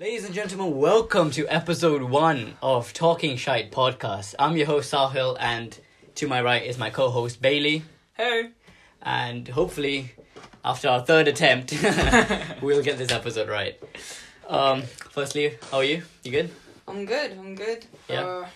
Ladies and gentlemen, welcome to episode one of Talking Shite podcast. I'm your host Sahil, and to my right is my co-host Bailey. Hey. And hopefully, after our third attempt, we'll get this episode right. Um, firstly, how are you? You good? I'm good. I'm good. Yeah. Uh,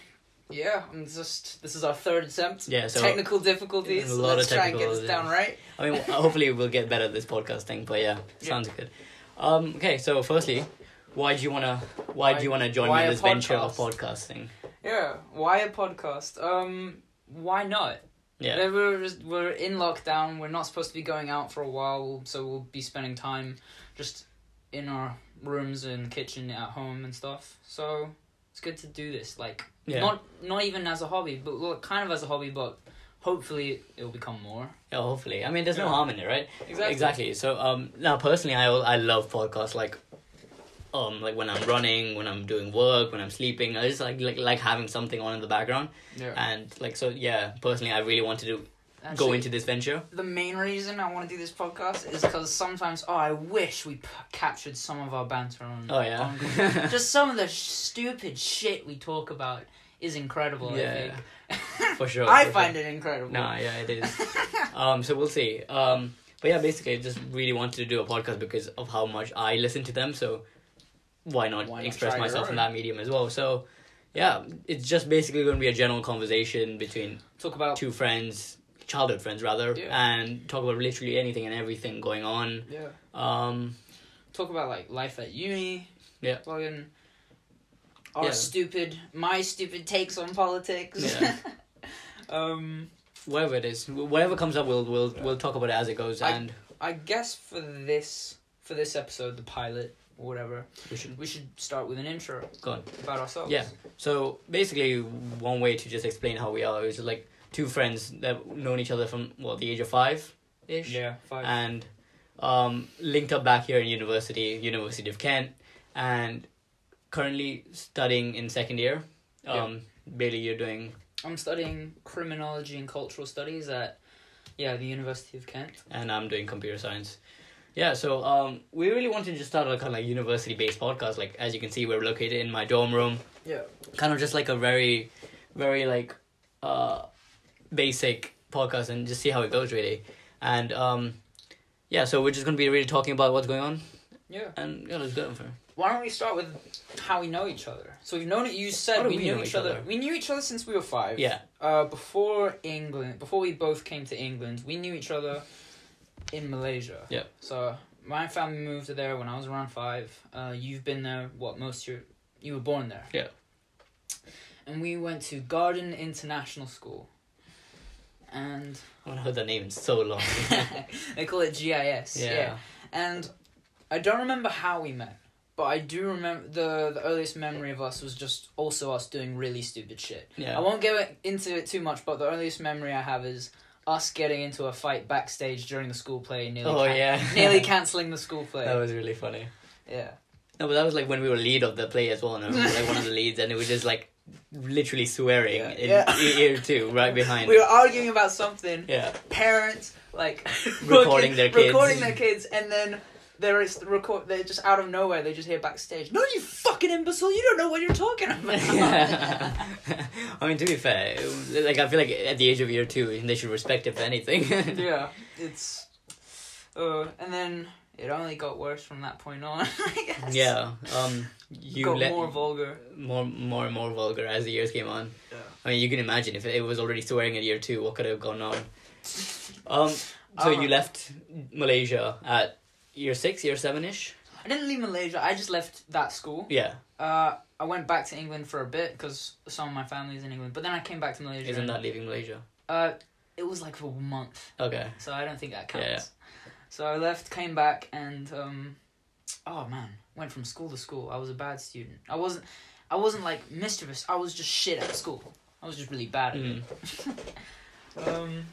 yeah. I'm just. This is our third attempt. Yeah, so- technical difficulties. A lot of Let's try and get technical this down right. I mean, hopefully we'll get better at this podcast thing. But yeah, sounds good. Um, okay, so firstly, why do you wanna why, do you wanna join why me in this venture of podcasting? Yeah. Why a podcast? Um. Why not? Yeah, We're we're in lockdown. We're not supposed to be going out for a while, so we'll be spending time just in our rooms and kitchen at home and stuff. So it's good to do this. Like yeah, not not even as a hobby, but well, kind of as a hobby, but hopefully it'll become more. yeah. Hopefully, I mean, there's no Yeah. harm in it, right? Exactly. Exactly. So um now personally I I love podcasts like um like when I'm running, when I'm doing work, when I'm sleeping. I just like like like having something on in the background. Yeah. And like so yeah, personally I really want to do go into this venture. the main reason I want to do this podcast is because sometimes oh I wish we p- captured some of our banter on. Oh yeah. on Just some of the sh- stupid shit we talk about is incredible. Yeah, I think. for sure. I for find sure. it incredible. Nah, yeah, it is. um so we'll see. Um but yeah, basically I just really wanted to do a podcast because of how much I listen to them, so why not, Why express myself in that medium as well. So yeah, it's just basically going to be a general conversation between Talk about two friends, childhood friends rather, Yeah. and talk about literally anything and everything going on. yeah. Um, Talk about like life at uni. Yeah. Fucking. Our Yeah. stupid, my stupid takes on politics. Yeah. um. whatever it is, whatever comes up, we'll we'll we'll talk about it as it goes, I- and I guess for this for this episode, the pilot or whatever, we should we should start with an intro go on. about ourselves. Yeah. So basically, one way to just explain how we are is like two friends that known each other from what the age of five ish, Yeah. Five. and um, linked up back here in university, University of Kent, and currently studying in second year. Um, Bailey, you're doing I'm studying criminology and cultural studies at yeah the University of Kent. and I'm doing computer science. Yeah, so um, we really wanted to just start a kind of like university based podcast. Like as you can see, we're located in my dorm room. Yeah. Kind of just like a very, very like, uh, basic podcast, and just see how it goes really. And um, yeah, so we're just gonna be really talking about what's going on, Yeah. and yeah, let's go for. it. Why don't we start with how we know each other? So we've known it. You said we, we knew each each other. other? We knew each other since we were five. Yeah, Uh, before England, before we both came to England, we knew each other in Malaysia. Yeah. So my family moved to there when I was around five. Uh, you've been there. What most your you were born there. Yeah. And we went to Garden International School. And I haven't heard that name in so long. they call it GIS. yeah. And I don't remember how we met, but I do remember the the earliest memory of us was just also us doing really stupid shit. yeah, I won't get into it too much, but the earliest memory I have is us getting into a fight backstage during the school play, nearly Oh can- yeah, nearly canceling the school play. that was really funny. yeah, No, but that was like when we were lead of the play as well, and I was like one of the leads, and it was just like literally swearing Yeah. in Yeah. ear two, right behind. we were arguing about something. yeah, Parents like Recording their kids. recording their kids, and then. There is the record. They just out of nowhere. They just hear backstage. No, you fucking imbecile! You don't know what you're talking about. yeah. I mean, to be fair, it like I feel like at the age of year two, they should respect if anything. yeah, it's. Uh, and then it only got worse from that point on. I guess. Yeah. Um. You got let more vulgar. more, more and more vulgar as the years came on. Yeah. I mean, you can imagine if it was already swearing at year two, what could have gone on. Um. So Uh, you left Malaysia at year six, year seven ish. I didn't leave Malaysia. I just left that school. Yeah. Uh, I went back to England for a bit because some of my family is in England. But then I came back to Malaysia. Isn't that leaving Malaysia? Uh, it was like for a month, Okay. so I don't think that counts. Yeah, yeah. So I left, came back, and um, oh man, went from school to school. I was a bad student. I wasn't. I wasn't like mischievous. I was just shit at school. I was just really bad at it. Um,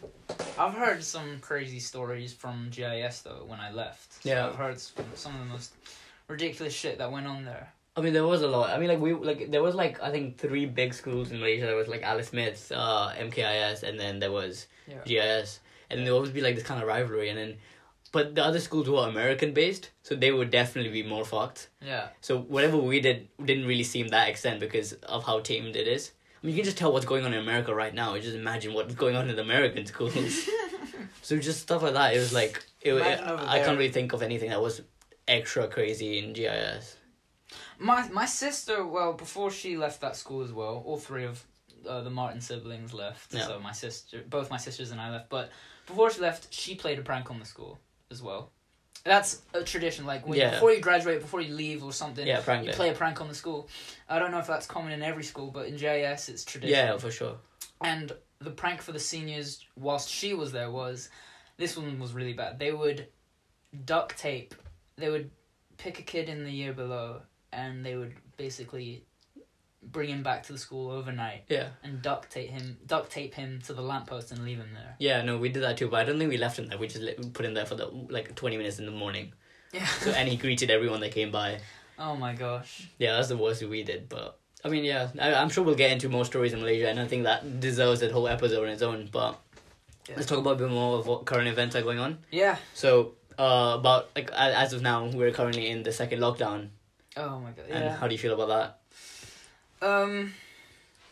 I've heard some crazy stories from GIS though when I left. Yeah. I've heard some, some of the most ridiculous shit that went on there. I mean, there was a lot. I mean, like we like there was like I think three big schools in Malaysia. There was like Alice Smith, uh, MKIS, and then there was Yeah. GIS, and then there would always be like this kind of rivalry. And then but the other schools were American based, so they would definitely be more fucked. Yeah. So whatever we did didn't really seem that extent because of how tamed it is. I mean, you can just tell what's going on in America right now. Just imagine what's going on in the American schools. so just stuff like that. It was like it, it, I can't really think of anything that was extra crazy in GIS. My my sister, well, before she left that school as well, all three of uh, the Martin siblings left. Yeah. So my sister, both my sisters and I left. But before she left, she played a prank on the school as well. That's a tradition. Like when Yeah. before you graduate, before you leave or something, Yeah, prank you day. play a prank on the school. I don't know if that's common in every school, but in GIS it's tradition. Yeah, for sure. And the prank for the seniors, whilst she was there, was this one was really bad. They would duct tape. They would pick a kid in the year below, and they would basically bring him back to the school overnight Yeah. and duct tape him, duct tape him to the lamppost and leave him there. Yeah, no, we did that too, but I don't think we left him there. We just put him there for the like twenty minutes in the morning. Yeah. So and he greeted everyone that came by. oh my gosh. Yeah, that's the worst we did. But I mean, yeah, I, I'm sure we'll get into more stories in Malaysia, and I think that deserves a whole episode on its own. But Yeah. let's talk about a bit more of what current events are going on. Yeah. So, uh, about like as of now, we're currently in the second lockdown, Oh my god. and Yeah. how do you feel about that? Um,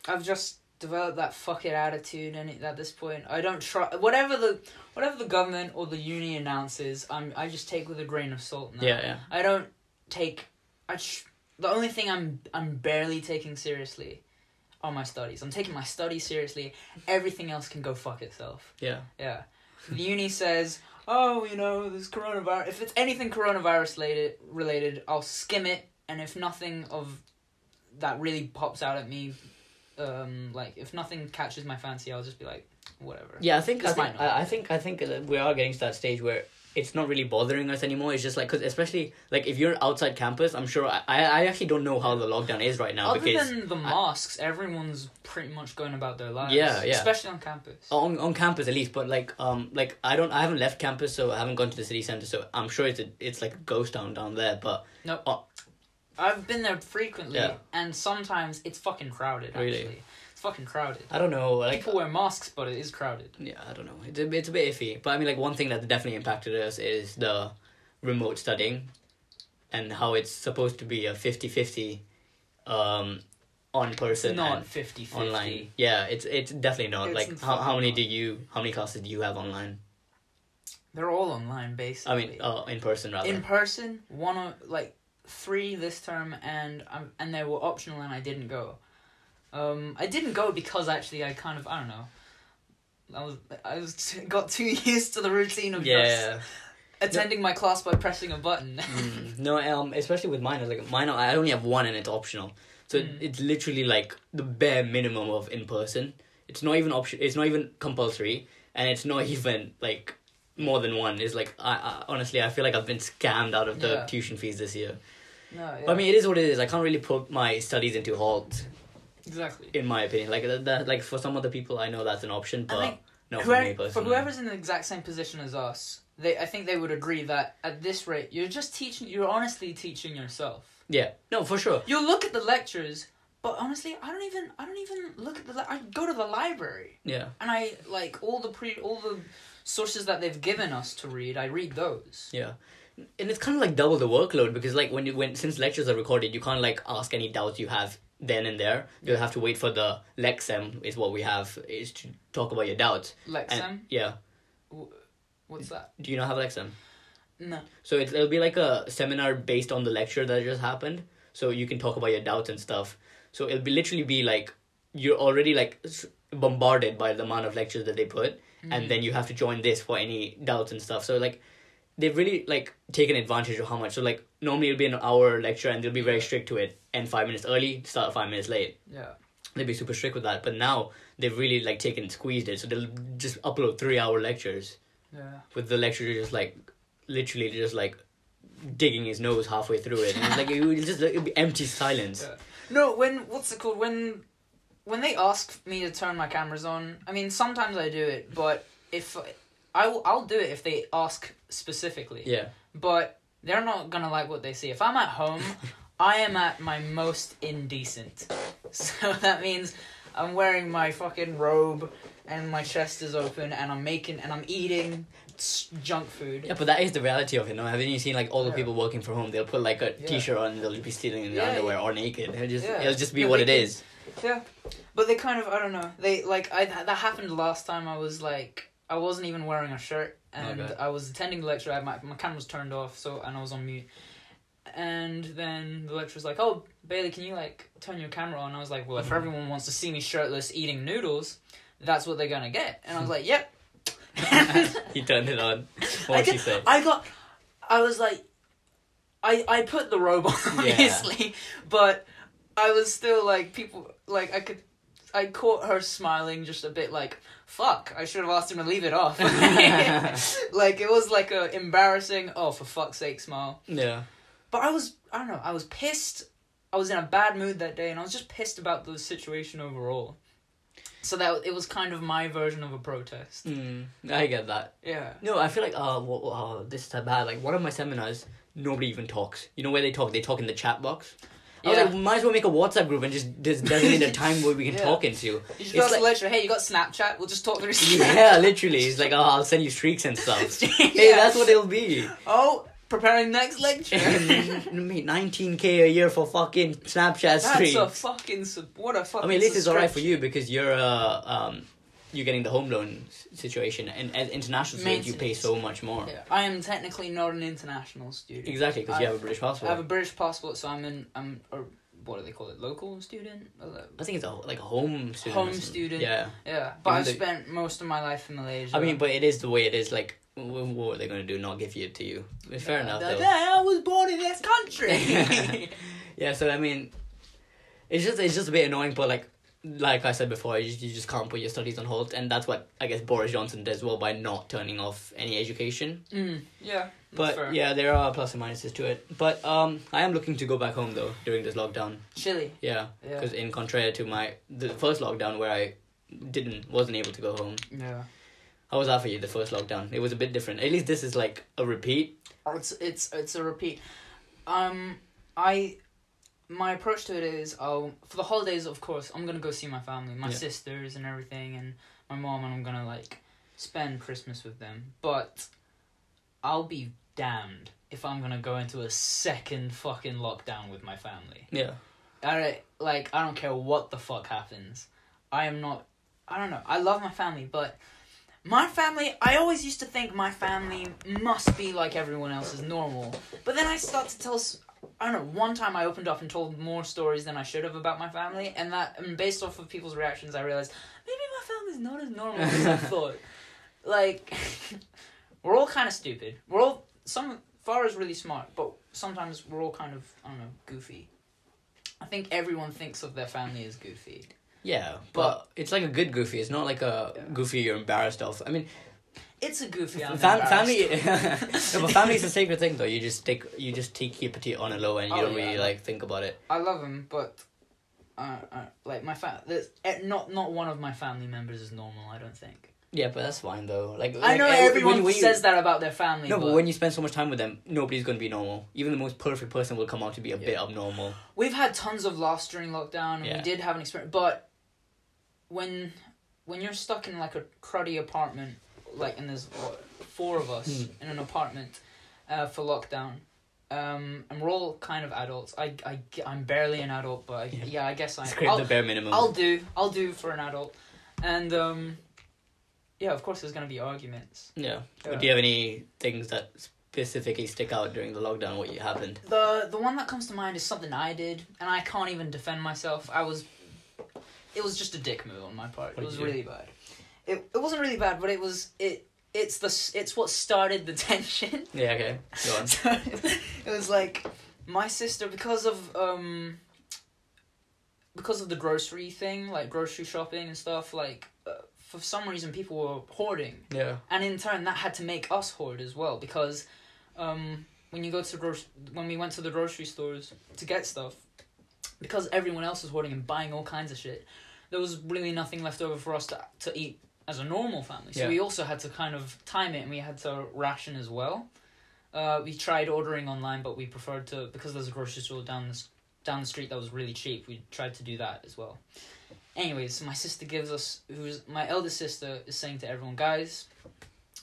I've just developed that fuck it attitude, and at this point, I don't try whatever the whatever the government or the uni announces. I'm I just take with a grain of salt now. Yeah, yeah, I don't take. I sh- the only thing I'm I'm barely taking seriously are my studies. I'm taking my studies seriously. Everything else can go fuck itself. yeah, Yeah. The uni says, oh, you know, this coronavirus. If it's anything coronavirus related, related, I'll skim it, and if nothing of that really pops out at me, um, like if nothing catches my fancy, I'll just be like, whatever. yeah. I think I think I, I think I think we are getting to that stage where it's not really bothering us anymore. It's just like because especially like if you're outside campus, I'm sure I I actually don't know how the lockdown is right now Other because than the masks, everyone's pretty much going about their lives. Yeah, yeah. Especially on campus. on on campus at least. But like um like I don't I haven't left campus, so I haven't gone to the city center. So I'm sure it's a, it's like a ghost town down there. But I've been there frequently, Yeah. and sometimes it's fucking crowded. Really? Actually, it's fucking crowded. I don't know like People wear masks, but it is crowded. Yeah, I don't know. It's a, it's a bit iffy. But I mean, like, one thing that definitely impacted us is the remote studying and how it's supposed to be a 50 50 um, on person Not and 50 50. online. Yeah, it's it's definitely not. It's like, how, how many not. do you, how many classes do you have online? They're all online, basically. I mean, uh, in person rather. in person, one of like three this term, and um, and they were optional, and I didn't go. Um, I didn't go because actually I kind of I don't know. I was I was got too used to the routine of just yeah. attending my class by pressing a button. Mm, no, um, especially with mine, like mine, I only have one and it's optional. So Mm. it's literally like the bare minimum of in person. It's not even option. It's not even compulsory, and it's not even like more than one. It's like I, I honestly, I feel like I've been scammed out of the Yeah. tuition fees this year. No, yeah. But I mean, it is what it is. I can't really put my studies into halt, exactly. in my opinion. Like that, that like for some other people, I know that's an option, but not for me Whoever, for whoever's in the exact same position as us, they I think they would agree that at this rate, you're just teaching. You're honestly teaching yourself. Yeah, no, for sure. You look at the lectures, but honestly, I don't even. I don't even look at the. li- I go to the library Yeah, and I like all the pre all the sources that they've given us to read. I read those. Yeah. And it's kind of like double the workload because like when you when since lectures are recorded, you can't like ask any doubts you have then and there. You'll have to wait for the lexem is what we have is to talk about your doubts. Lexem. And, yeah. What's that? Do you not have lexem? No. So it, it'll be like a seminar based on the lecture that just happened. So you can talk about your doubts and stuff. So it'll be literally be like you're already like bombarded by the amount of lectures that they put, and mm-hmm. then you have to join this for any doubts and stuff. So like they've really like taken advantage of how much. So like normally it'll be an hour lecture and they'll be very strict to it. And five minutes early, start five minutes late. Yeah. They'd be super strict with that. But now they've really like taken squeezed it. So they'll just upload three hour lectures Yeah. with the lecturer just like literally just like digging his nose halfway through it and it's like it would just it would be empty silence Yeah. No, when what's it called? When when they ask me to turn my cameras on, I mean sometimes I do it, but if I will, I'll do it if they ask specifically. yeah But they're not gonna like what they see. If I'm at home, I am at my most indecent. So that means I'm wearing my fucking robe and my chest is open and I'm making and I'm eating junk food. Yeah, but that is the reality of it. No, haven't you seen like all the Yeah. people working from home? They'll put like a Yeah. shirt on, they'll be stealing in their Yeah, underwear or naked. It'll just Yeah. it'll just be what it is. Yeah, but they kind of I don't know. They like I that happened last time. I was like I wasn't even wearing a shirt, and Okay. I was attending the lecture. I had my my camera was turned off, so and I was on mute. And then the lecturer was like, "Oh, Bailey, can you like turn your camera on?" I was like, "Well, if Mhm. everyone wants to see me shirtless eating noodles, that's what they're gonna get." And I was like, "Yep." he turned it on. I What she said. I got, I was like, I I put the robe on obviously, but I was still like people like I could, I caught her smiling just a bit like fuck. I should have asked him to leave it off. like it was like a embarrassing oh for fuck's sake smile. Yeah. But I was I don't know I was pissed. I was in a bad mood that day, and I was just pissed about the situation overall. So that it was kind of my version of a protest. Mm, I get that. Yeah. No, I feel like uh, well, uh this is bad. Like one of my seminars, nobody even talks. You know where they talk? They talk in the chat box. I was Yeah. like, might as well make a WhatsApp group and just just designate a time where we can Yeah. talk into. You just It's like- lecture. Hey, you got Snapchat? We'll just talk through Snapchat. Yeah, literally. It's like, oh, I'll send you streaks and stuff. Yeah. Hey, that's what it'll be. Oh, preparing next lecture. Mate, 19k a year for fucking Snapchat streaks. That's a fucking what a I fucking. mean, at least it's alright for you because you're uh um you're getting the home loan situation, and as international students you pay so much more. Yeah, I am technically not an international student. Exactly, because you have a British passport. I have a British passport, so I'm an I'm a, what do they call it? Local student. Uh, I think it's a, like a home student. Home student. Yeah, Yeah, but Even I've though- spent most of my life in Malaysia. I mean, but it is the way it is. Like, what are they gonna do? Not give it to you? Fair Uh, enough, though. I was born in this country. Yeah, so I mean, it's just it's just a bit annoying, but like like I said before, you just, you just can't put your studies on hold, and that's what I guess Boris Johnson does well by not turning off any education. mm, yeah, But fair. yeah, there are plus and minuses to it. But um, I am looking to go back home though during this lockdown. Chile. Yeah, Yeah. because in contrary to my the first lockdown where I didn't wasn't able to go home. Yeah. How was that for you? The first lockdown, it was a bit different. At least this is like a repeat. Oh, It's it's it's a repeat. Um, I my approach to it is oh for the holidays of course I'm gonna go see my family, my Yeah. sisters and everything, and my mom, and I'm gonna like spend Christmas with them. But I'll be damned if I'm gonna go into a second fucking lockdown with my family. Yeah, I like I don't care what the fuck happens. I am not. I don't know. I love my family, but my family. I always used to think my family must be like everyone else's normal. But then I start to tell. I don't know. One time I opened up and told more stories than I should have about my family, and that and based off of people's reactions, I realized maybe my family's not as normal as I thought. Like, we're all kind of stupid. We're all some. Farah's really smart, but sometimes we're all kind of I don't know goofy. I think everyone thinks of their family as goofy. yeah, but, it's like a good goofy. It's not like a Yeah. goofy you're embarrassed of. I mean, It's a goofy. I'm Fam- family, no, but family is a sacred thing, though. You just take, you just take keep it on a low, and you Oh, don't yeah. really like think about it. I love him, but uh, uh, like my fa- eh, not not one of my family members is normal. I don't think. Yeah, but that's fine though. Like I like, know eh, when- everyone when you- says that about their family. No, but, but when you spend so much time with them, nobody's gonna be normal. Even the most perfect person will come out to be a bit abnormal. we've had tons of loss during lockdown, and Yeah. we did have an experience. But when when you're stuck in like a cruddy apartment, like and there's what, four of us Hmm. in an apartment uh, for lockdown. Um, and we're all kind of adults. I, I, I'm barely an adult, but I, Yeah. yeah. I guess I. I'll- the bare minimum. I'll do. I'll do for an adult, and um, yeah, of course, there's gonna be arguments. yeah. Yeah. Do you have any things that specifically stick out during the lockdown? What you happened? The the one that comes to mind is something I did, and I can't even defend myself. I was, it was just a dick move on my part. What it was did you do? really bad. It it wasn't really bad, but it was it. It's the it's what started the tension. Yeah. Okay. Go on. So it was like my sister because of um because of the grocery thing, like grocery shopping and stuff. Like uh, for some reason, people were hoarding, Yeah. and in turn, that had to make us hoard as well because um when you go to gro- when we went to the grocery stores to get stuff, because everyone else was hoarding and buying all kinds of shit, there was really nothing left over for us to to eat as a normal family. So Yeah. we also had to kind of time it, and we had to ration as well. Uh, we tried ordering online, but we preferred to because there's a grocery store down the down the street that was really cheap. We tried to do that as well. Anyways, my sister gives us, who's my eldest sister, is saying to everyone, guys,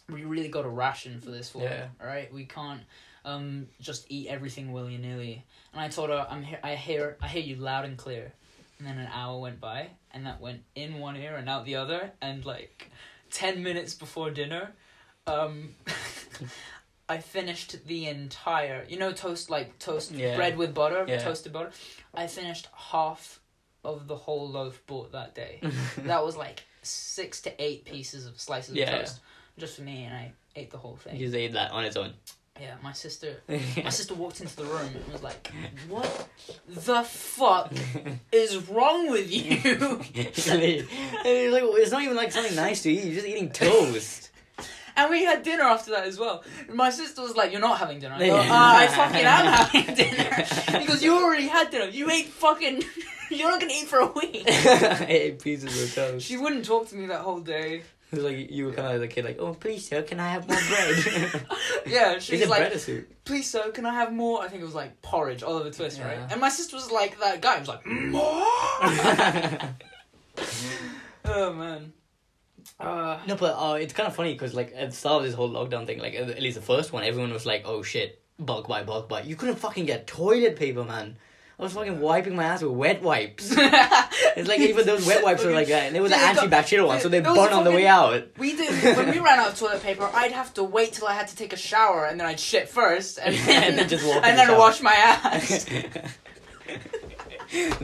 we really got a ration for this one. Yeah. All right, we can't um just eat everything willy nilly. And I told her, I'm he- I hear I hear you loud and clear. And then an hour went by, and that went in one ear and out the other, and like ten minutes before dinner, um. I finished the entire, you know, toast like toast Yeah. bread with butter, Yeah. toasted butter. I finished half of the whole loaf bought that day. that was like six to eight pieces of slices Yeah. of toast just for me, and I ate the whole thing. He just ate that on its own. Yeah, my sister. My sister walked into the room and was like, "What the fuck is wrong with you?" He's like, it's not even like something nice to eat. You're just eating toast. and we had dinner after that as well. My sister was like, "You're not having dinner." I go, Yeah. "Ah, I fucking am having dinner because you already had dinner. You ate fucking. You're not gonna eat for a week. Eight pieces of toast. She wouldn't talk to me that whole day. It was like you were kind of like a kid, like, oh please sir, can I have more bread? Yeah, she's it like, bread or soup? please sir, can I have more? I think it was like porridge, Oliver Twist, right? And my sister was like that guy. Was like, more. oh man. Uh, no, but uh, it's kind of funny because like at the start of this whole lockdown thing, like at least the first one, everyone was like, oh shit, bulk buy, bulk buy. You couldn't fucking get toilet paper, man. I was fucking wiping my ass with wet wipes. It's like even those wet wipes are like that, and it was an got- antibacterial one, so they burn on the way out. we did when we ran out of toilet paper. I'd have to wait till I had to take a shower, and then I'd shit first, and then, And then just walk and the then wash my ass.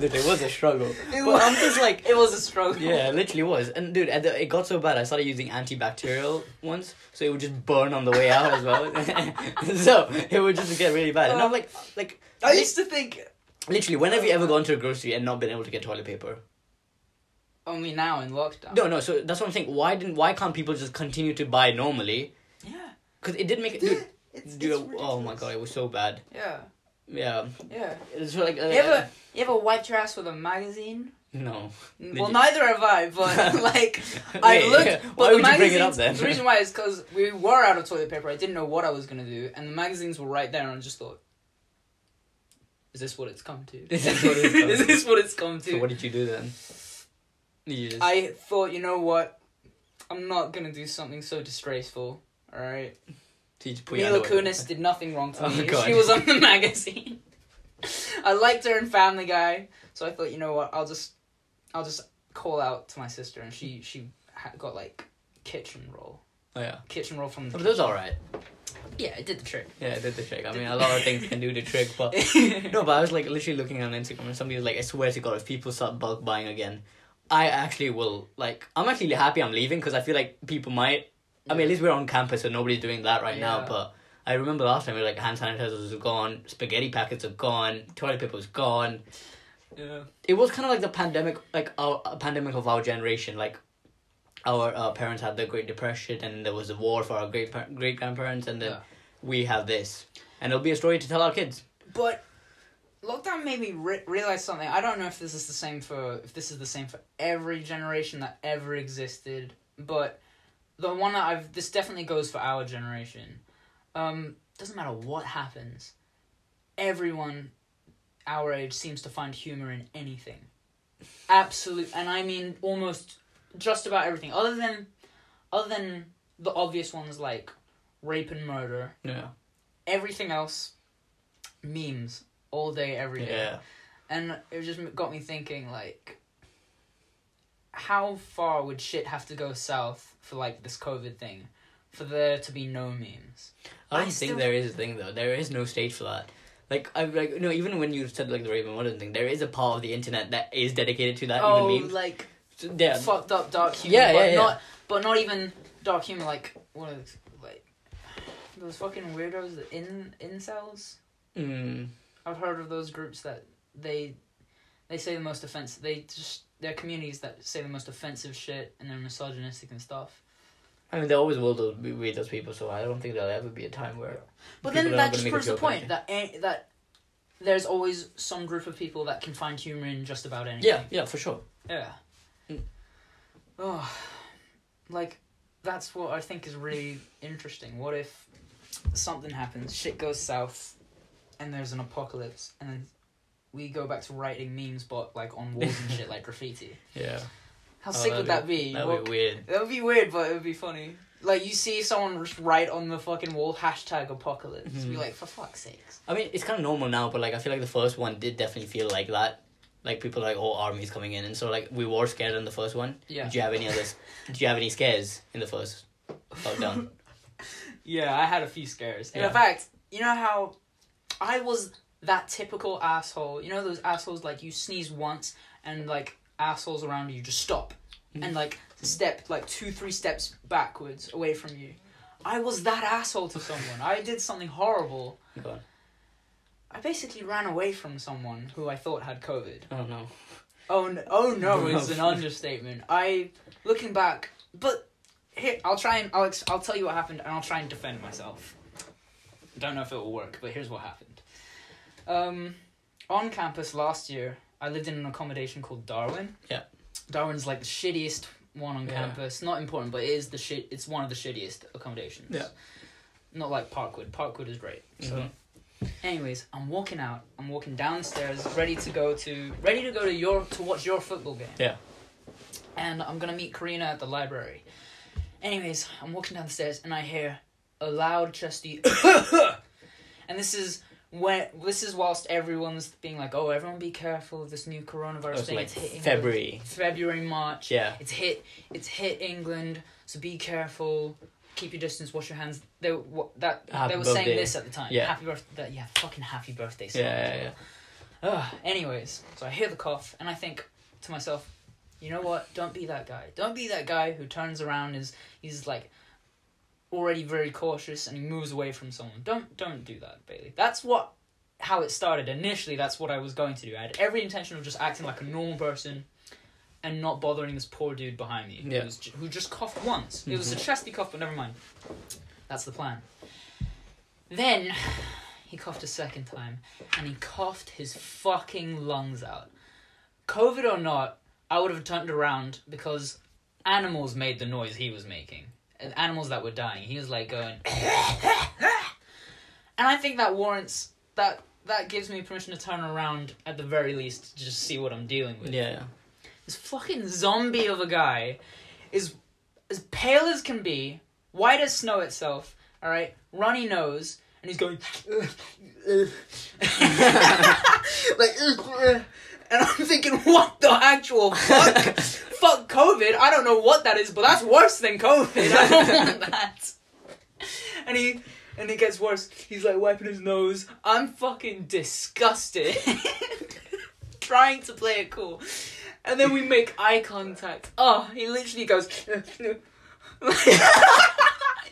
dude, it was a struggle. It but was- I'm just like, it was a struggle. yeah, it literally was. And dude, at the, it got so bad, I started using antibacterial ones, so it would just burn on the way out as well. so it would just get really bad. And I'm uh, like, like, I used to think literally, when have you ever gone to a grocery and not been able to get toilet paper? only now in lockdown. No, no. So that's what I'm saying. Why didn't? Why can't people just continue to buy normally? Yeah. Because it didn't make it. Dude, It's, dude, it's oh my god, it was so bad. Yeah. Yeah, Yeah. it's like uh, You ever you ever wiped your ass with a magazine? no. well, you- neither have I, but like I looked. why but would the you bring it up then? The reason why is because we were out of toilet paper. I didn't know what I was gonna do, and the magazines were right there, and I just thought, "Is this what it's come to? Is this what it's come Is to? this what it's come to?" So what did you do then? You just, I thought, you know what? I'm not gonna do something so disgraceful. All right. so you just put your Mila Kunis did nothing wrong to Oh, me. God. She was on the magazine. I liked her in Family Guy, so I thought, you know what? I'll just, I'll just call out to my sister, and she she got like kitchen roll, Oh yeah. kitchen roll from the. Oh, but those are alright. Yeah, it did the trick. Yeah, it did the trick. I mean, a lot of things can do the trick, but no. But I was like literally looking on Instagram, and somebody was like, "I swear to God, if people start bulk buying again, I actually will like. I'm actually happy I'm leaving because I feel like people might. I mean, at least we're on campus, so nobody's doing that right now. But I remember last time we were like hand sanitizers are gone, spaghetti packets are gone, toilet paper was gone. Yeah. It was kind of like the pandemic, like our a pandemic of our generation. Like our uh, parents had the Great Depression, and there was a war for our great par- great grandparents, and then Yeah. we have this, and it'll be a story to tell our kids. But lockdown made me re- realize something. I don't know if this is the same for if this is the same for every generation that ever existed, but the one that I've this definitely goes for our generation. Um, doesn't matter what happens, everyone our age seems to find humor in anything. Absolute, and I mean almost just about everything, other than other than the obvious ones like rape and murder Yeah. everything else memes all day every day Yeah. and it just got me thinking like how far would shit have to go south for like this covid thing for there to be no memes I don't I think still- there is a thing though. There is no stage for that. Like I like no even when you said like the Raven Modern thing, there is a part of the internet that is dedicated to that. oh even memes. like So, yeah. fucked up dark humor Yeah, but yeah, yeah. not but not even dark humor like what are those, like those fucking weirdos the in incels Mm, I've heard of those groups that they they say the most offensive. They just they're communities that say the most offensive shit and they're misogynistic and stuff. I mean, there always will be those people, so I don't think there'll ever be a time where. But then that just gonna make a proves the point that that there's always some group of people that can find humor in just about anything. Yeah, yeah, for sure. Yeah. Oh, like that's what I think is really interesting. What if something happens, shit goes south, and there's an apocalypse, and then we go back to writing memes, but like on walls and shit, like graffiti. Yeah. How Oh, sick would that that'd be? That'd What- be weird. That would be weird, but it would be funny. like you see someone just write on the fucking wall hashtag apocalypse. Be Mhm. like, for fuck's sakes. I mean, it's kind of normal now, but like I feel like the first one did definitely feel like that. Like people are like, oh, army's coming in, and so like we were scared in the first one. Yeah. do you have any others? do you have any scares in the first lockdown? Yeah, I had a few scares. And Yeah. in fact, you know how I was that typical asshole. You know those assholes like you sneeze once and like assholes around you just stop Mhm. and like step like two three steps backwards away from you. I was that asshole to someone. I did something horrible. Go on. I basically ran away from someone who I thought had COVID. Oh no. Oh no! Oh no! is an understatement. I looking back, but here I'll try and I'll ex- I'll tell you what happened, and I'll try and defend myself. Don't know if it will work, but here's what happened. Um, on campus last year, I lived in an accommodation called Darwin. Yeah. Darwin's like the shittiest one on Yeah. campus. Not important, but it is the shit. It's one of the shittiest accommodations. Yeah. Not like Parkwood. Parkwood is great. So. Mhm. Anyways, I'm walking out. I'm walking downstairs, ready to go to ready to go to your to watch your football game. Yeah. And I'm gonna meet Karina at the library. Anyways, I'm walking down the stairs and I hear a loud, chesty, and this is when this is whilst everyone's being like, "Oh, everyone, be careful of this new coronavirus was thing. like it's hitting February. February, March. Yeah. It's hit. It's hit England. So be careful. Keep your distance. Wash your hands. They were- what that Happy they were saying this at the time. Yeah. Happy birthday. Yeah. Fucking happy birthday. Yeah, yeah, yeah. Ugh. Anyways, so I hear the cough and I think to myself, you know what? Don't be that guy. Don't be that guy who turns around is he's like already very cautious and he moves away from someone. Don't don't do that, Bailey. That's what how it started. Initially, that's what I was going to do. I had every intention of just acting like a normal person and not bothering this poor dude behind me Yeah. who, was, who just coughed once. It was a mm-hmm. chesty cough, but never mind. That's the plan. Then he coughed a second time and he coughed his fucking lungs out. COVID or not, I would have turned around because animals made the noise he was making. Animals that were dying. He was like going. and I think that warrants. That that gives me permission to turn around at the very least to just see what I'm dealing with. Yeah. This fucking zombie of a guy is as pale as can be, white as snow itself, alright? Runny nose, and he's going like and I'm thinking, what the actual fuck? fuck COVID. I don't know what that is, but that's worse than COVID. I don't want that. And he and it gets worse. He's like wiping his nose. I'm fucking disgusted. Trying to play it cool. And then we make eye contact. Oh, he literally goes.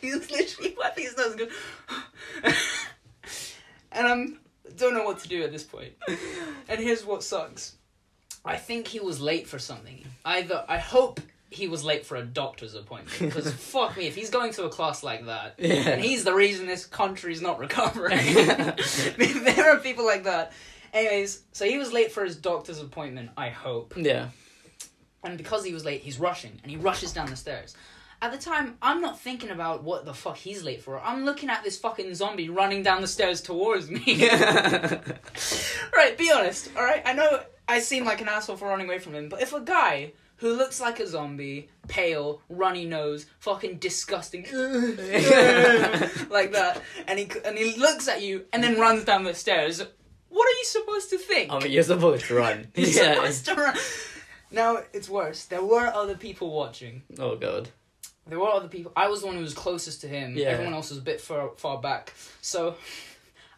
He's literally wiping his nose and goes. and I'm don't know what to do at this point. And here's what sucks. I think he was late for something. Either I hope he was late for a doctor's appointment because fuck me if he's going to a class like that Yeah. and he's the reason this country's not recovering. there are people like that. Anyways, so he was late for his doctor's appointment. I hope. Yeah. And because he was late, he's rushing and he rushes down the stairs. At the time, I'm not thinking about what the fuck he's late for. I'm looking at this fucking zombie running down the stairs towards me. right, be honest, alright? I know I seem like an asshole for running away from him, but if a guy who looks like a zombie, pale, runny nose, fucking disgusting, like that, and he and he looks at you and then runs down the stairs, what are you supposed to think? I mean, you're supposed to run. You're yeah. supposed to run. Now it's worse. There were other people watching. Oh god. There were other people. I was the one who was closest to him. Yeah. Everyone else was a bit far far back. So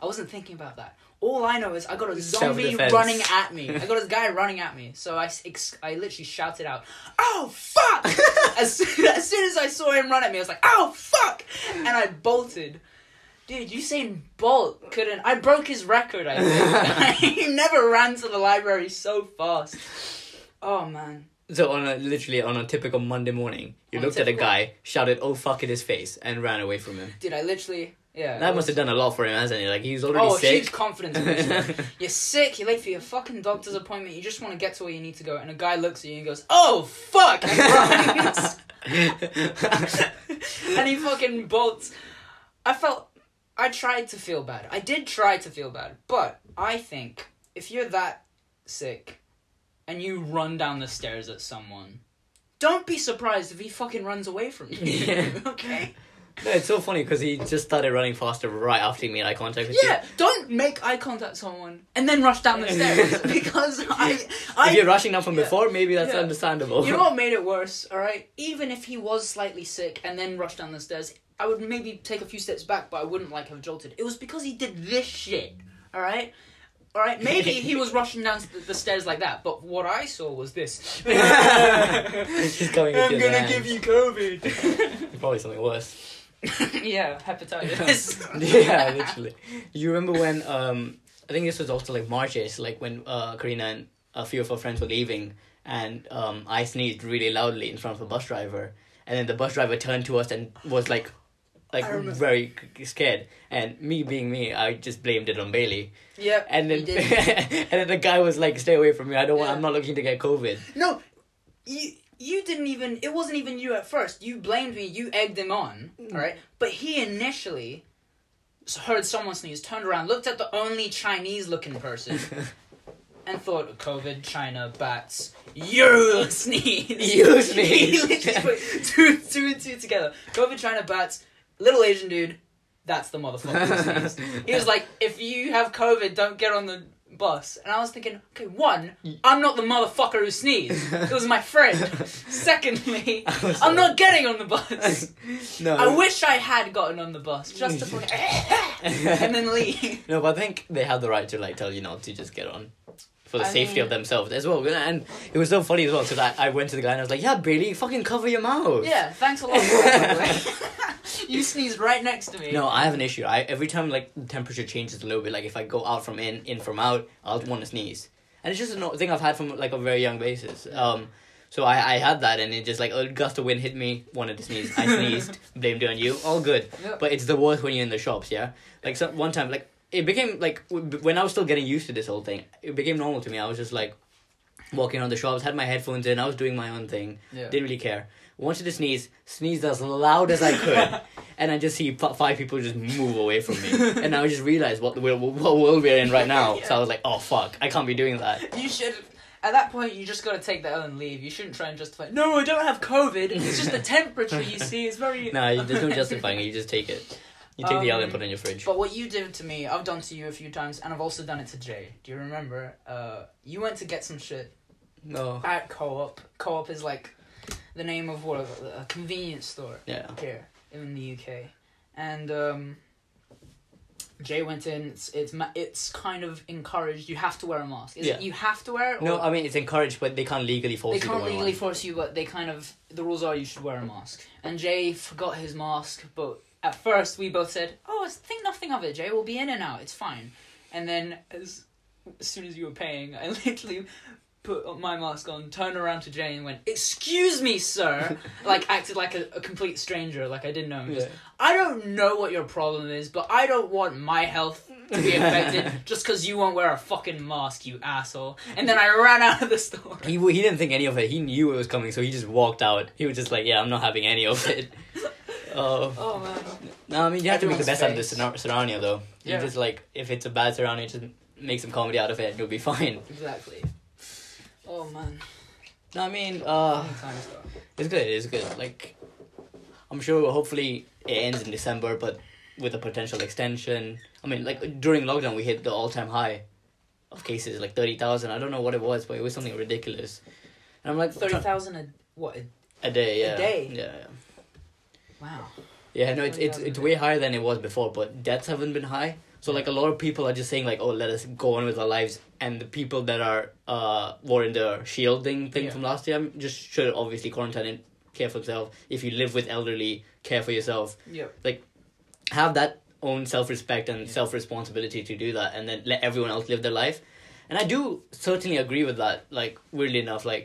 I wasn't thinking about that. All I know is I got a zombie running at me. I got this guy running at me. So I, ex- I literally shouted out, "Oh fuck!" as, soon, as soon as I saw him run at me, I was like, "Oh fuck!" And I bolted. Dude, Usain Bolt couldn't. I broke his record. I think he never ran to the library so fast. Oh man. So on a literally on a typical Monday morning, you On a looked at a guy, shouted "Oh fuck" in his face, and ran away from him. Dude, I literally yeah. That must have done a lot for him, hasn't it? Like he's already Oh, sick. huge confidence. You're sick. You're late for your fucking doctor's appointment. You just want to get to where you need to go, and a guy looks at you and goes, "Oh fuck!" and runs. and he fucking bolts. I felt. I tried to feel bad. I did try to feel bad, but I think if you're that sick, and you run down the stairs at someone, don't be surprised if he fucking runs away from you. Yeah. okay. No, it's so funny because he just started running faster right after he made eye contact with Yeah, don't make eye contact with someone and then rush down the stairs because I. I If you're rushing down from yeah. before, maybe that's Yeah. understandable. You know what made it worse, alright? Even if he was slightly sick and then rushed down the stairs, I would maybe take a few steps back, but I wouldn't like have jolted. It was because he did this shit, alright? Alright, maybe he was rushing down the- the stairs like that, but what I saw was this. He's coming I'm gonna hands. give you COVID. Probably something worse. yeah, hepatitis. yeah, literally. You remember when um I think this was also like Marchish, like when uh Karina and a few of her friends were leaving and um I sneezed really loudly in front of a bus driver and then the bus driver turned to us and was like like very scared and me being me I just blamed it on Bailey yeah, and then and then the guy was like stay away from me I don't want Yeah. I'm not looking to get covid No, you you didn't even. It wasn't even you at first. You blamed me. You egged him on. Mm. All right, but he initially heard someone sneeze, turned around, looked at the only Chinese-looking person, and thought, "COVID, China, bats, you sneeze." You sneeze. he literally put two, two and two together. COVID, China, bats, little Asian dude. That's the motherfucker who sneezed. He was like, if you have COVID, don't get on the bus. And I was thinking, okay, one, I'm not the motherfucker who sneezed. It was my friend. Secondly, I'm like- not getting on the bus. no I wish I had gotten on the bus just to fucking and then leave. No, but I think they have the right to like tell you not to just get on. For the I safety mean- of themselves as well. And it was so funny as well because I, I went to the guy and I was like, yeah, Bailey, fucking cover your mouth. Yeah, thanks a lot. For that, by the way. you sneezed right next to me. No, I have an issue. I every time like the temperature changes a little bit, like if I go out from in, in from out, I'll want to sneeze, and it's just a thing I've had from like a very young basis. Um, so I, I had that, and it just like a gust of wind hit me, wanted to sneeze. I sneezed, blamed it on you, all good. Yep. But it's the worst when you're in the shops, yeah. Like so, one time, like it became like when I was still getting used to this whole thing, it became normal to me. I was just like walking around the shops, had my headphones in, I was doing my own thing, Yeah. didn't really care. Wanted to sneeze, sneezed as loud as I could, and I just see five people just move away from me, and I just realized what the world, what world we're in right now. So I was like, oh fuck, I can't be doing that. You should. At that point, you just gotta take the L and leave. You shouldn't try and justify. No, I don't have COVID. It's just the temperature you see. It's very. no, there's no justifying it. You just take it. You take the L and Um, put it in your fridge. But what you did to me, I've done to you a few times, and I've also done it to Jay. Do you remember? Uh, you went to get some shit No. at Co-op. Co-op is like the name of what a convenience store Yeah. here in the UK, and um, Jay went in. It's it's it's kind of encouraged. You have to wear a mask. Is Yeah. it you have to wear it? No, I mean it's encouraged, but they can't legally force you. they can't legally force you, but they kind of the rules are you should wear a mask. And Jay forgot his mask, but at first we both said, "Oh, think nothing of it. Jay We'll be in and out. It's fine." And then as as soon as you were paying, I literally put my mask on, turned around to Jay and went, "Excuse me, sir," like acted like a, a complete stranger, like I didn't know him. Just, Yeah. I don't know what your problem is, but I don't want my health to be affected just because you won't wear a fucking mask, you asshole. And then I ran out of the store. He he didn't think any of it. He knew it was coming, so he just walked out. He was just like, "Yeah, I'm not having any of it." Uh, Oh man. no, I mean you have to make the Everyone's best out of the face. scenar- scenario, though. You Yeah. just like if it's a bad scenario, just make some comedy out of it, and you'll be fine. Exactly. Oh man. No, I mean, uh, times it's good. It's good. Like, I'm sure. Hopefully, it ends in December, but with a potential extension. I mean, like during lockdown, we hit the all-time high of cases, like thirty thousand. I don't know what it was, but it was something ridiculous. And I'm like Thirty thousand a what? A, a day. Yeah. day? Yeah. yeah. Wow. Yeah, no, it's it's it's way higher than it was before, but deaths haven't been high. So like a lot of people are just saying like, oh, let us go on with our lives, and the people that are uh were in the shielding thing Yeah. from last year just should obviously quarantine and care for themselves. If you live with elderly, care for yourself. Yeah. Like, Have that own self respect and Yeah. self responsibility to do that, and then let everyone else live their life. And I do certainly agree with that. Like weirdly enough, like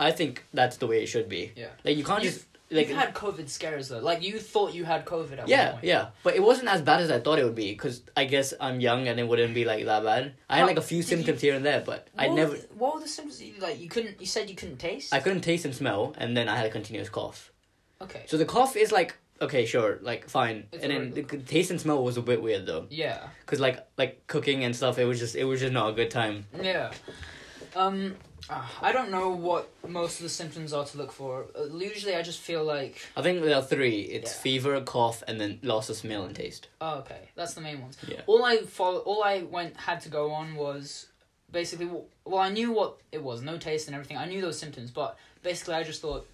I think that's the way it should be. Yeah. Like you can't You've- just like you had COVID scares though. Like you thought you had COVID at yeah, one point. yeah, but it wasn't as bad as I thought it would be because I guess I'm young and it wouldn't be like that bad. I had like a few symptoms here and there, but I never, the, what were the symptoms? Like you couldn't. You said you couldn't taste. I couldn't taste and smell, and then I had a continuous cough. okay. So the cough is like okay, sure, like fine, It's and then the taste and smell was a bit weird though, Yeah. because like like cooking and stuff, it was just it was just not a good time. Yeah. Um, I don't know what most of the symptoms are to look for. Uh, usually, I just feel like, I think there are three. It's Yeah. fever, cough, and then loss of smell and taste. oh, okay, that's the main ones. Yeah. All I follow, all I went had to go on was basically. Well, I knew what it was, no taste and everything. I knew those symptoms, but basically, I just thought,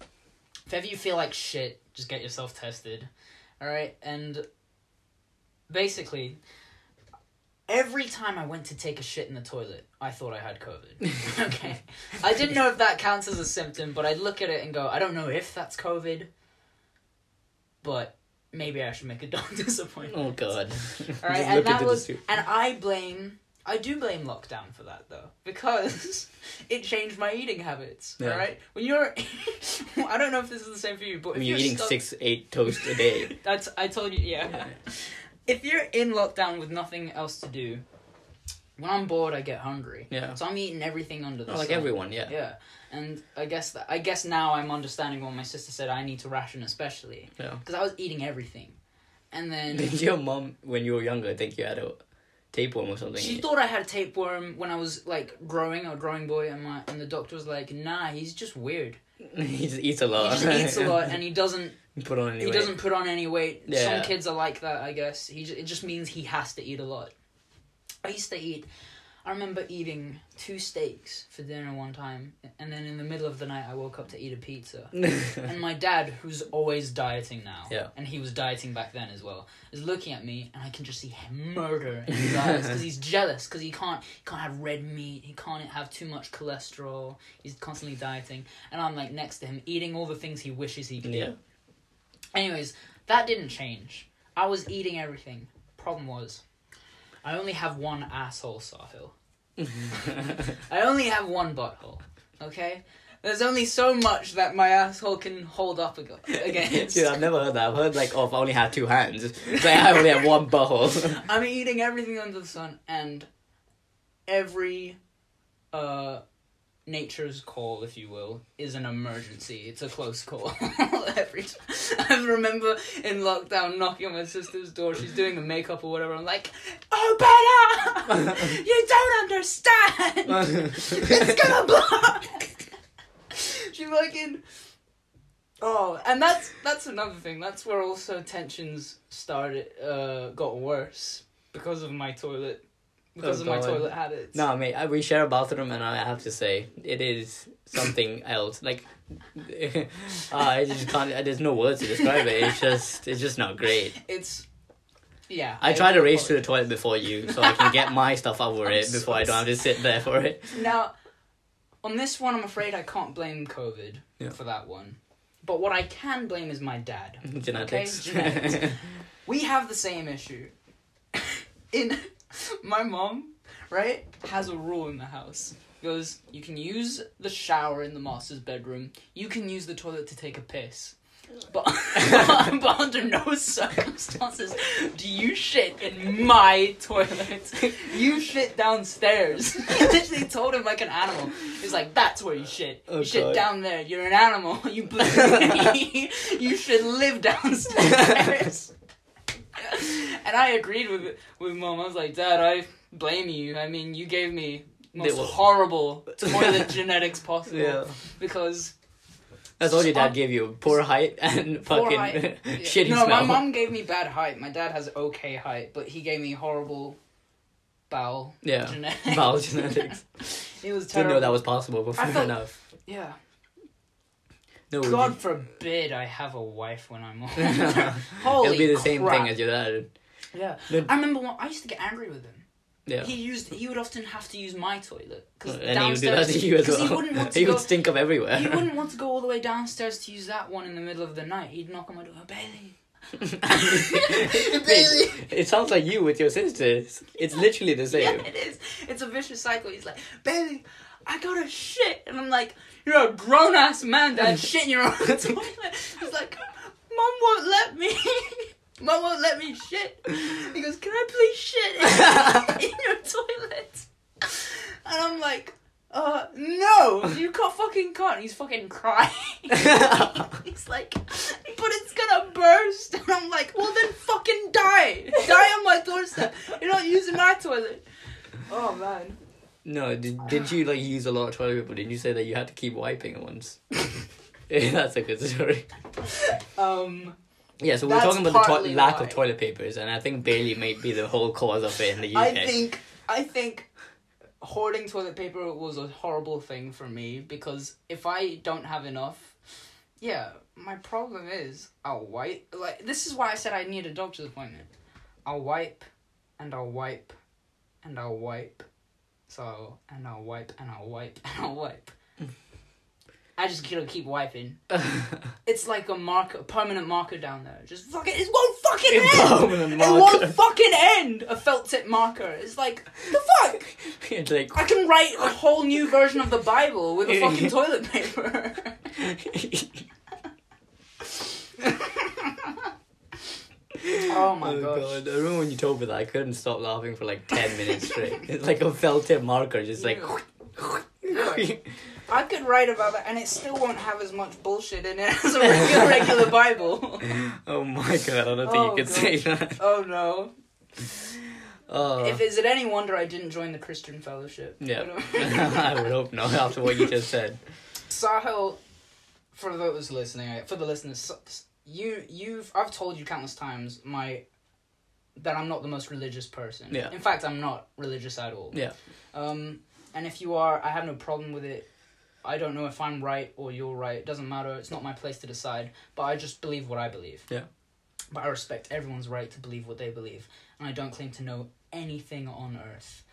if ever you feel like shit, just get yourself tested. All right, and basically. Every time I went to take a shit in the toilet, I thought I had COVID. okay. I didn't know if that counts as a symptom, but I'd look at it and go, I don't know if that's COVID, but maybe I should make a doctor's appointment. Oh god. All right, and that was, and I blame, I do blame lockdown for that though, because it changed my eating habits. Yeah. All right, when you're, I don't know if this is the same for you, but When if you're eating stuck- six, eight toast a day. That's I told you, yeah. If you're in lockdown with nothing else to do, when I'm bored, I get hungry. Yeah. So I'm eating everything under the Oh, like everyone, yeah. Yeah, and I guess that I guess now I'm understanding what my sister said. I need to ration, especially Yeah. because I was eating everything, and then Did your mom, when you were younger, think you had a tapeworm or something? she thought I had a tapeworm when I was like growing, a growing boy, and my and the doctor was like, "Nah, he's just weird. he just eats a He lot. just eats a lot, and he doesn't Put on any he weight. doesn't put on any weight. Yeah. Some kids are like that, I guess. He ju- it just means he has to eat a lot. I used to eat. I remember eating two steaks for dinner one time, and then in the middle of the night, I woke up to eat a pizza. and my dad, who's always dieting now, Yeah. and he was dieting back then as well, is looking at me, and I can just see him murder in his eyes because he's jealous because he can't he can't have red meat, he can't have too much cholesterol. He's constantly dieting, and I'm like next to him eating all the things he wishes he could yeah. eat. Anyways, that didn't change. I was eating everything. Problem was, I only have one asshole, Sahil. I only have one butthole. Okay? There's only so much that my asshole can hold up ag- against. Dude, I've never heard that. I've heard like, oh, if I only had two hands. Like I only have one butthole. I'm eating everything under the sun, and every uh, nature's call, if you will, is an emergency. It's a close call. every time. I remember in lockdown knocking on my sister's door. She's doing the makeup or whatever. I'm like, "Oh, Bella, you don't understand. it's gonna block." she fucking. Oh, and that's that's another thing. That's where also tensions started. Uh, got worse because of my toilet. Because Oh, of my God. toilet habits. no, mate, I, we share a bathroom, and I have to say, it is something else. Like, uh, I just can't. There's no words to describe it. It's just, it's just not great. It's. Yeah. I try to race to the toilet before you, so I can get my stuff over I'm it so before I don't have to sit there for it. Now, on this one, I'm afraid I can't blame COVID Yeah. for that one. But what I can blame is my dad. Genetics. genetics. We have the same issue. in my mom, right, has a rule in the house. Goes, you can use the shower in the master's bedroom. You can use the toilet to take a piss. But, but under no circumstances do you shit in my toilet. You shit downstairs. He literally told him like an animal. He's like, that's where you uh, shit. Oh, you shit God. down there. You're an animal. You you should live downstairs. and I agreed with with mom. I was like, Dad, I blame you. I mean, you gave me most were- horrible toilet genetics possible yeah. because That's all your dad gave you. Poor height and Poor fucking height. shitty no, smell. my mom gave me bad height. My dad has okay height, but he gave me horrible bowel Yeah. genetics. Bowel genetics. It was terrible. Didn't know that was possible, but fair felt- enough. Yeah. No, God forbid I have a wife when I'm old. It'll be the same thing as your dad. Yeah. No- I remember one, I used to get angry with him. Yeah. He used he would often have to use my toilet because and he would do that to you as well. he wouldn't want to he go. would stink up everywhere. He wouldn't want to go all the way downstairs to use that one in the middle of the night. He'd knock on my door, Bailey. Mate, it sounds like you with your sisters. It's literally the same. Yeah, it is. It's a vicious cycle. He's like, Bailey, I gotta shit, and I'm like, you're a grown ass man that shit in your own toilet. He's like, Mom won't let me. Mom won't let me shit. He goes, Can I please shit in, in your toilet? And I'm like, uh, no, you can't fucking can't. He's fucking crying. He's like, but it's gonna burst. And I'm like, well then fucking die. Die on my doorstep. You're not using my toilet. Oh man. No, did, did you like use a lot of toilet paper? Didn't you say that you had to keep wiping at once? that's a good story. Um, Yeah, so we're That's talking about the partly to- lack why. of toilet papers, and I think Bailey may be the whole cause of it in the UK. I think I think hoarding toilet paper was a horrible thing for me because if I don't have enough, yeah, my problem is I'll wipe. Like this is why I said I need a doctor's appointment. I'll wipe, and I'll wipe, and I'll wipe, so and I'll wipe and I'll wipe and I'll wipe. I just gotta keep wiping. It's like a marker, a permanent marker down there. Just fucking, it it won't fucking end. It won't fucking end. A felt tip marker. It's like the fuck. it's like I can write a whole new version of the Bible with a fucking toilet paper. Oh my oh gosh. god! I remember when you told me that I couldn't stop laughing for like ten minutes straight. It's like a felt tip marker, just like. I could write about that, and it still won't have as much bullshit in it as a regular, regular Bible. oh my god! I don't think Oh, you could God. say that. Oh no! Oh. If is it any wonder I didn't join the Christian Fellowship? yeah, I would hope not after what you just said. Sahil, for those listening, uh, for the listeners, you you've I've told you countless times my that I'm not the most religious person. Yeah. In fact, I'm not religious at all. Yeah. Um, and if you are, I have no problem with it. I don't know if I'm right or you're right. It doesn't matter. It's not my place to decide. But I just believe what I believe. Yeah. But I respect everyone's right to believe what they believe, and I don't claim to know anything on earth.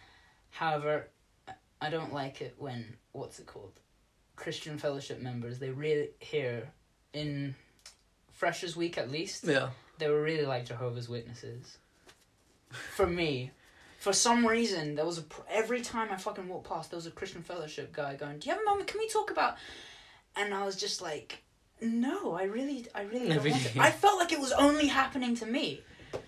However, I don't like it when what's it called, Christian Fellowship members. They really here in Freshers Week at least. Yeah. They were really like Jehovah's Witnesses. For me, for some reason, there was a pr- every time I fucking walked past, there was a Christian Fellowship guy going, "Do you have a moment? Can we talk about?" And I was just like, "No, I really, I really don't want to." I felt like it was only happening to me.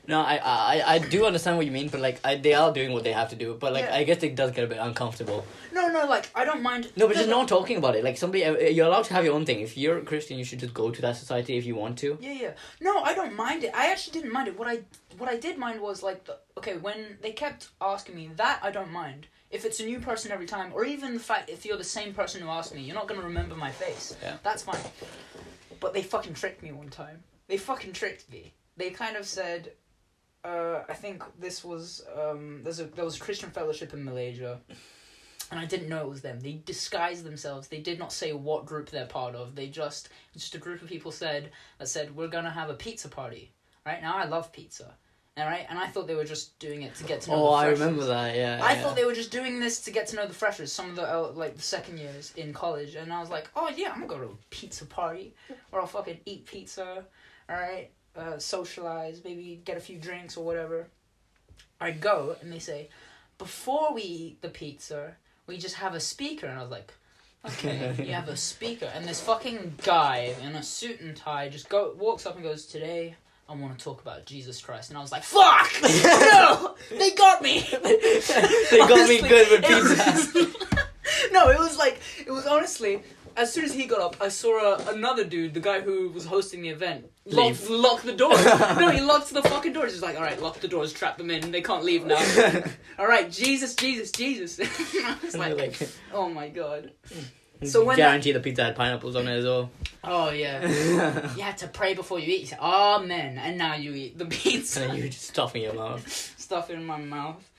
No, I, I I do understand what you mean, but like I, they are doing what they have to do. But like Yeah. I guess it does get a bit uncomfortable. No, no, like I don't mind. No, but just not talking about it. Like somebody, uh, you're allowed to have your own thing. If you're a Christian, you should just go to that society if you want to. Yeah, yeah. No, I don't mind it. I actually didn't mind it. What I what I did mind was like the okay when they kept asking me that I don't mind. If it's a new person every time, or even the fact if you're the same person who asked me, you're not gonna remember my face. Yeah. That's fine. But they fucking tricked me one time. They fucking tricked me. They kind of said, uh, I think this was um, there's a there was a Christian fellowship in Malaysia. And I didn't know it was them. They disguised themselves. They did not say what group they're part of. They just just a group of people said that said we're gonna have a pizza party. Right now, I love pizza. All right, and I thought they were just doing it to get to know. Oh, the I remember that. Yeah. I yeah. thought they were just doing this to get to know the freshers, some of the uh, like the second years in college, and I was like, oh yeah, I'm gonna go to a pizza party, where I'll fucking eat pizza, all right, uh, socialize, maybe get a few drinks or whatever. I go and they say, before we eat the pizza, we just have a speaker, and I was like. Okay, you have a speaker, and this fucking guy in a suit and tie just go walks up and goes, "Today, I want to talk about Jesus Christ," and I was like, "Fuck! No, they got me." they got me good with it pizza. no, it was like it was honestly. As soon as he got up, I saw a, another dude, the guy who was hosting the event, lock, lock the doors. no, he locks the fucking doors. He's like, "All right, lock the doors, trap them in. They can't leave now." All right, Jesus, Jesus, Jesus. I was And they're like, like, "Oh my god." So when guarantee the pizza had pineapples on it as well. Oh yeah, you had to pray before you eat. Amen, and now you eat the pizza. and then you just stuff in your mouth. stuff in my mouth.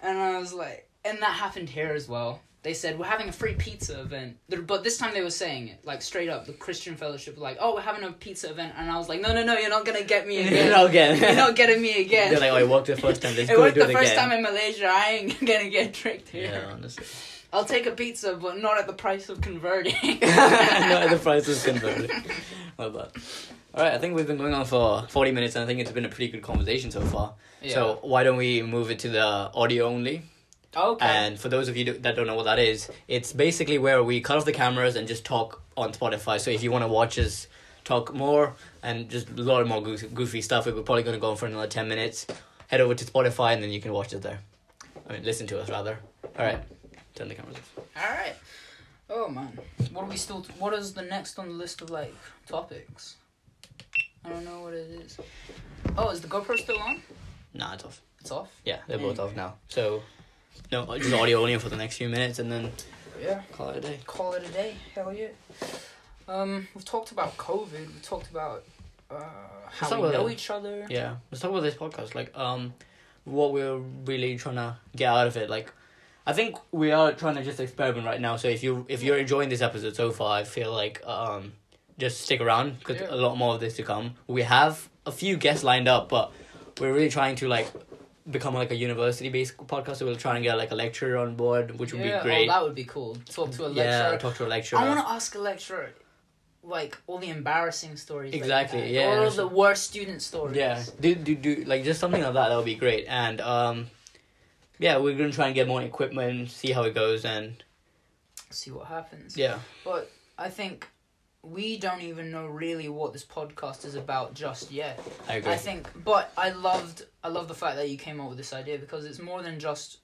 And I was like, and that happened here as well. They said, we're having a free pizza event. But this time they were saying it, like straight up. The Christian Fellowship were like, oh, we're having a pizza event. And I was like, no, no, no, you're not going to get me again. no, again. You're not getting me again. They're like, oh, it worked the first time. Let's it go worked do the it first again. time in Malaysia. I ain't going to get tricked here. yeah, honestly. I'll take a pizza, but not at the price of converting. not at the price of converting. Well done. All right, I think we've been going on for forty minutes, and I think it's been a pretty good conversation so far. Yeah. So why don't we move it to the audio only? Okay. And for those of you that don't know what that is, it's basically where we cut off the cameras and just talk on Spotify. So if you want to watch us talk more and just a lot of more goofy, goofy stuff, we're probably going to go on for another 10 minutes. Head over to Spotify and then you can watch it there. I mean, listen to us rather. All right, turn the cameras off. All right. Oh man, what are we still? what is the next on the list of like topics? I don't know what it is. Oh, is the GoPro still on? Nah, it's off. It's off. Yeah, they're both off now. So no, just audio only for the next few minutes, and then Yeah. call it a day. Call it a day. Hell yeah. Um, we've talked about COVID. We talked about uh, how talk we know it. each other. Yeah, let's talk about this podcast. Like, um, what we're really trying to get out of it. Like, I think we are trying to just experiment right now. So if you if you're enjoying this episode so far, I feel like um, just stick around because Yeah. a lot more of this to come. We have a few guests lined up, but we're really trying to like become like a university based podcast. So we'll try and get like a lecturer on board, which would Yeah, be great. Oh, that would be cool. Talk to a lecturer. yeah, talk to a lecturer. I want to ask a lecturer, like all the embarrassing stories. Exactly, had, yeah, All that's- the worst student stories. Yeah, do do do like just something like that. That would be great. And um, yeah, we're gonna try and get more equipment, see how it goes, and See what happens. yeah, But I think we don't even know really what this podcast is about just yet. I agree. I think, but I loved I love the fact that you came up with this idea because it's more than just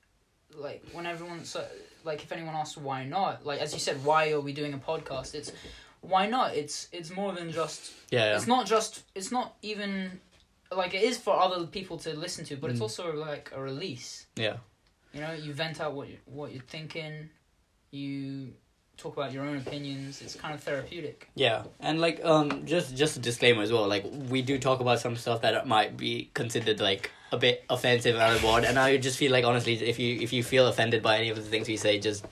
like when everyone so like if anyone asks why not like as you said why are we doing a podcast it's why not it's it's more than just yeah, yeah. it's not just it's not even like it is for other people to listen to but it's Mm. also like a release yeah. you know you vent out what you what you're thinking you talk about your own opinions it's kind of therapeutic Yeah, and like um, just just a disclaimer as well. Like we do talk about some stuff that might be considered like a bit offensive and out of board, and I just feel like honestly, if you if you feel offended by any of the things we say, just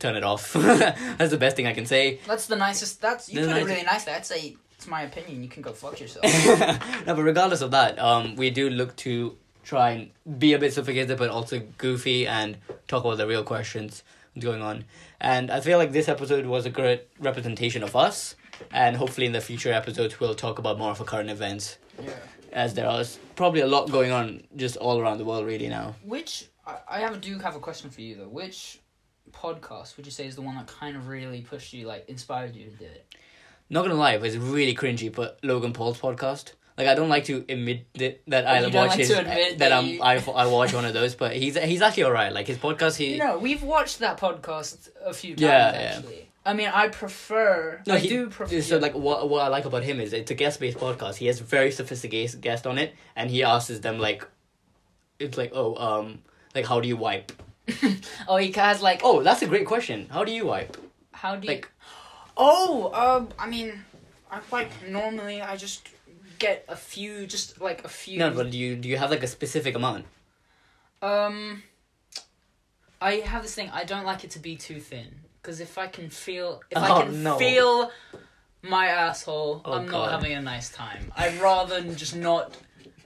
turn it off. That's the best thing I can say. that's the nicest that's you The put it really nicely. i'd say it's my opinion you can go fuck yourself no, but regardless of that, um, we do look to try and be a bit sophisticated, but also goofy and talk about the real questions going on. And I feel like this episode was a great representation of us. And hopefully, in the future episodes, we'll talk about more of the current events, yeah as there is probably a lot going on just all around the world, really now. Which I, I have do have a question for you though. Which podcast would you say is the one that kind of really pushed you, like inspired you to do it? Not gonna lie, it's really cringy, but Logan Paul's podcast. Like I don't like to admit that, that I watch like his, to admit that, that I'm I, I watch one of those, but he's he's actually alright. Like his podcast, he No, we've watched that podcast a few times Yeah, yeah. actually. I mean, I prefer. No, I he- do prefer. So like what what I like about him is it's a guest based podcast. He has very sophisticated guest on it, and he asks them like, it's like oh um like how do you wipe? oh, he has like. Oh, that's a great question. How do you wipe? How do you? Like Oh, um, I mean, I like normally I just get a few, just like a few. no, but do you do you have like a specific amount? Um, I have this thing. I don't like it to be too thin because if I can feel, if Oh, I can no. feel my asshole, Oh, I'm God. not having a nice time. I'd rather just not.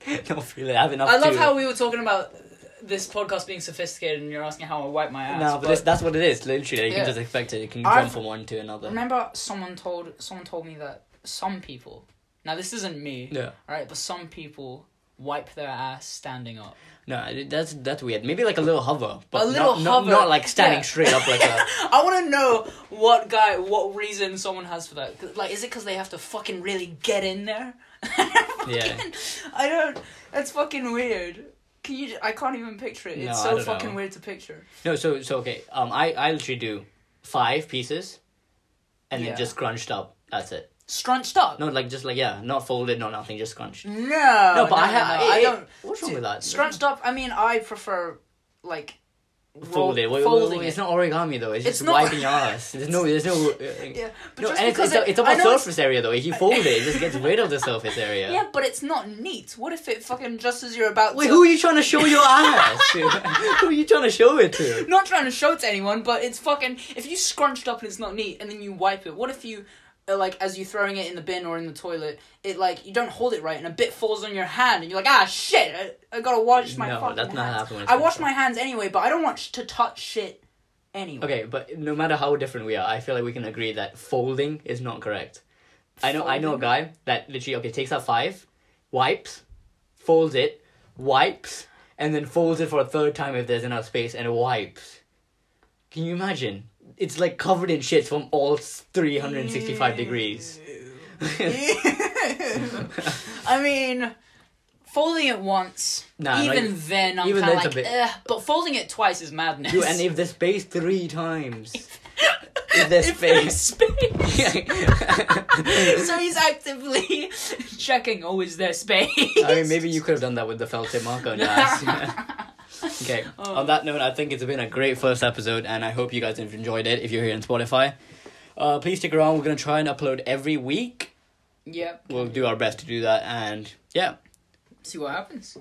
Don't really have enough. I love to... how we were talking about this podcast being sophisticated, and you're asking how I wipe my ass. No, but, this, that's what it is. Literally, you Yeah. can just expect it. You can I've- jump from one to another. remember someone told someone told me that some people. Now this isn't me, Yeah. right? But some people wipe their ass standing up. No, that's that's weird. Maybe like a little hover, but A little not, not- hover, not, like standing yeah. straight up like that. I want to know what guy, what reason someone has for that. Like, is it because they have to fucking really get in there? Yeah. I don't. That's fucking weird. Can you? I can't even picture it. It's I so fucking know. weird to picture. No, so so okay. Um, I I literally do five pieces, and Yeah. then just crunched up. That's it. Scrunched up. No, like just like yeah, not folded, not nothing, just scrunched. No. No, but I no, have. no, I don't. What's wrong Dude, with that? Scrunched up. I mean, I prefer like roll- Folded. Wait, folding. It's not origami though. It's It's just not- wiping your ass. There's no. There's no. Uh, Yeah, but no, just and it's, because it's, it- it's about know it's- surface area though. If you fold it, it just gets rid of the surface area. Yeah, but it's not neat. What if it fucking just as you're about Wait, to? who are you trying to show your ass to? who are you trying to show it to? Not trying to show it to anyone, but it's fucking. If you scrunched up and it's not neat, and then you wipe it, what if you, like, as you're throwing it in the bin or in the toilet, it like you don't hold it right, and a bit falls on your hand, and you're like, ah, shit, I, I gotta wash my No, that's not hands. happening I wash my hands anyway, but I don't want sh- to touch shit anyway. Okay, but no matter how different we are, I feel like we can agree that folding is not correct. I know I know a guy that literally okay takes out five, wipes, folds it, wipes, and then folds it for a third time if there's enough space and wipes. Can you imagine? It's like covered in shit from all three hundred and sixty five degrees. I mean, folding it once, Nah, even like- then, I'm kind of like, a bit- Ugh, but folding it twice is madness. Dude, and if there's space three times. if there's If there's space. space. so he's actively checking, oh, is there space? I mean, maybe you could have done that with the felt tip marker on your ass. Okay. Oh. On that note, I think it's been a great first episode, and I hope you guys have enjoyed it. If you're here on Spotify, uh, please stick around. We're gonna try and upload every week. Yep. We'll do our best to do that, and yeah, See what happens.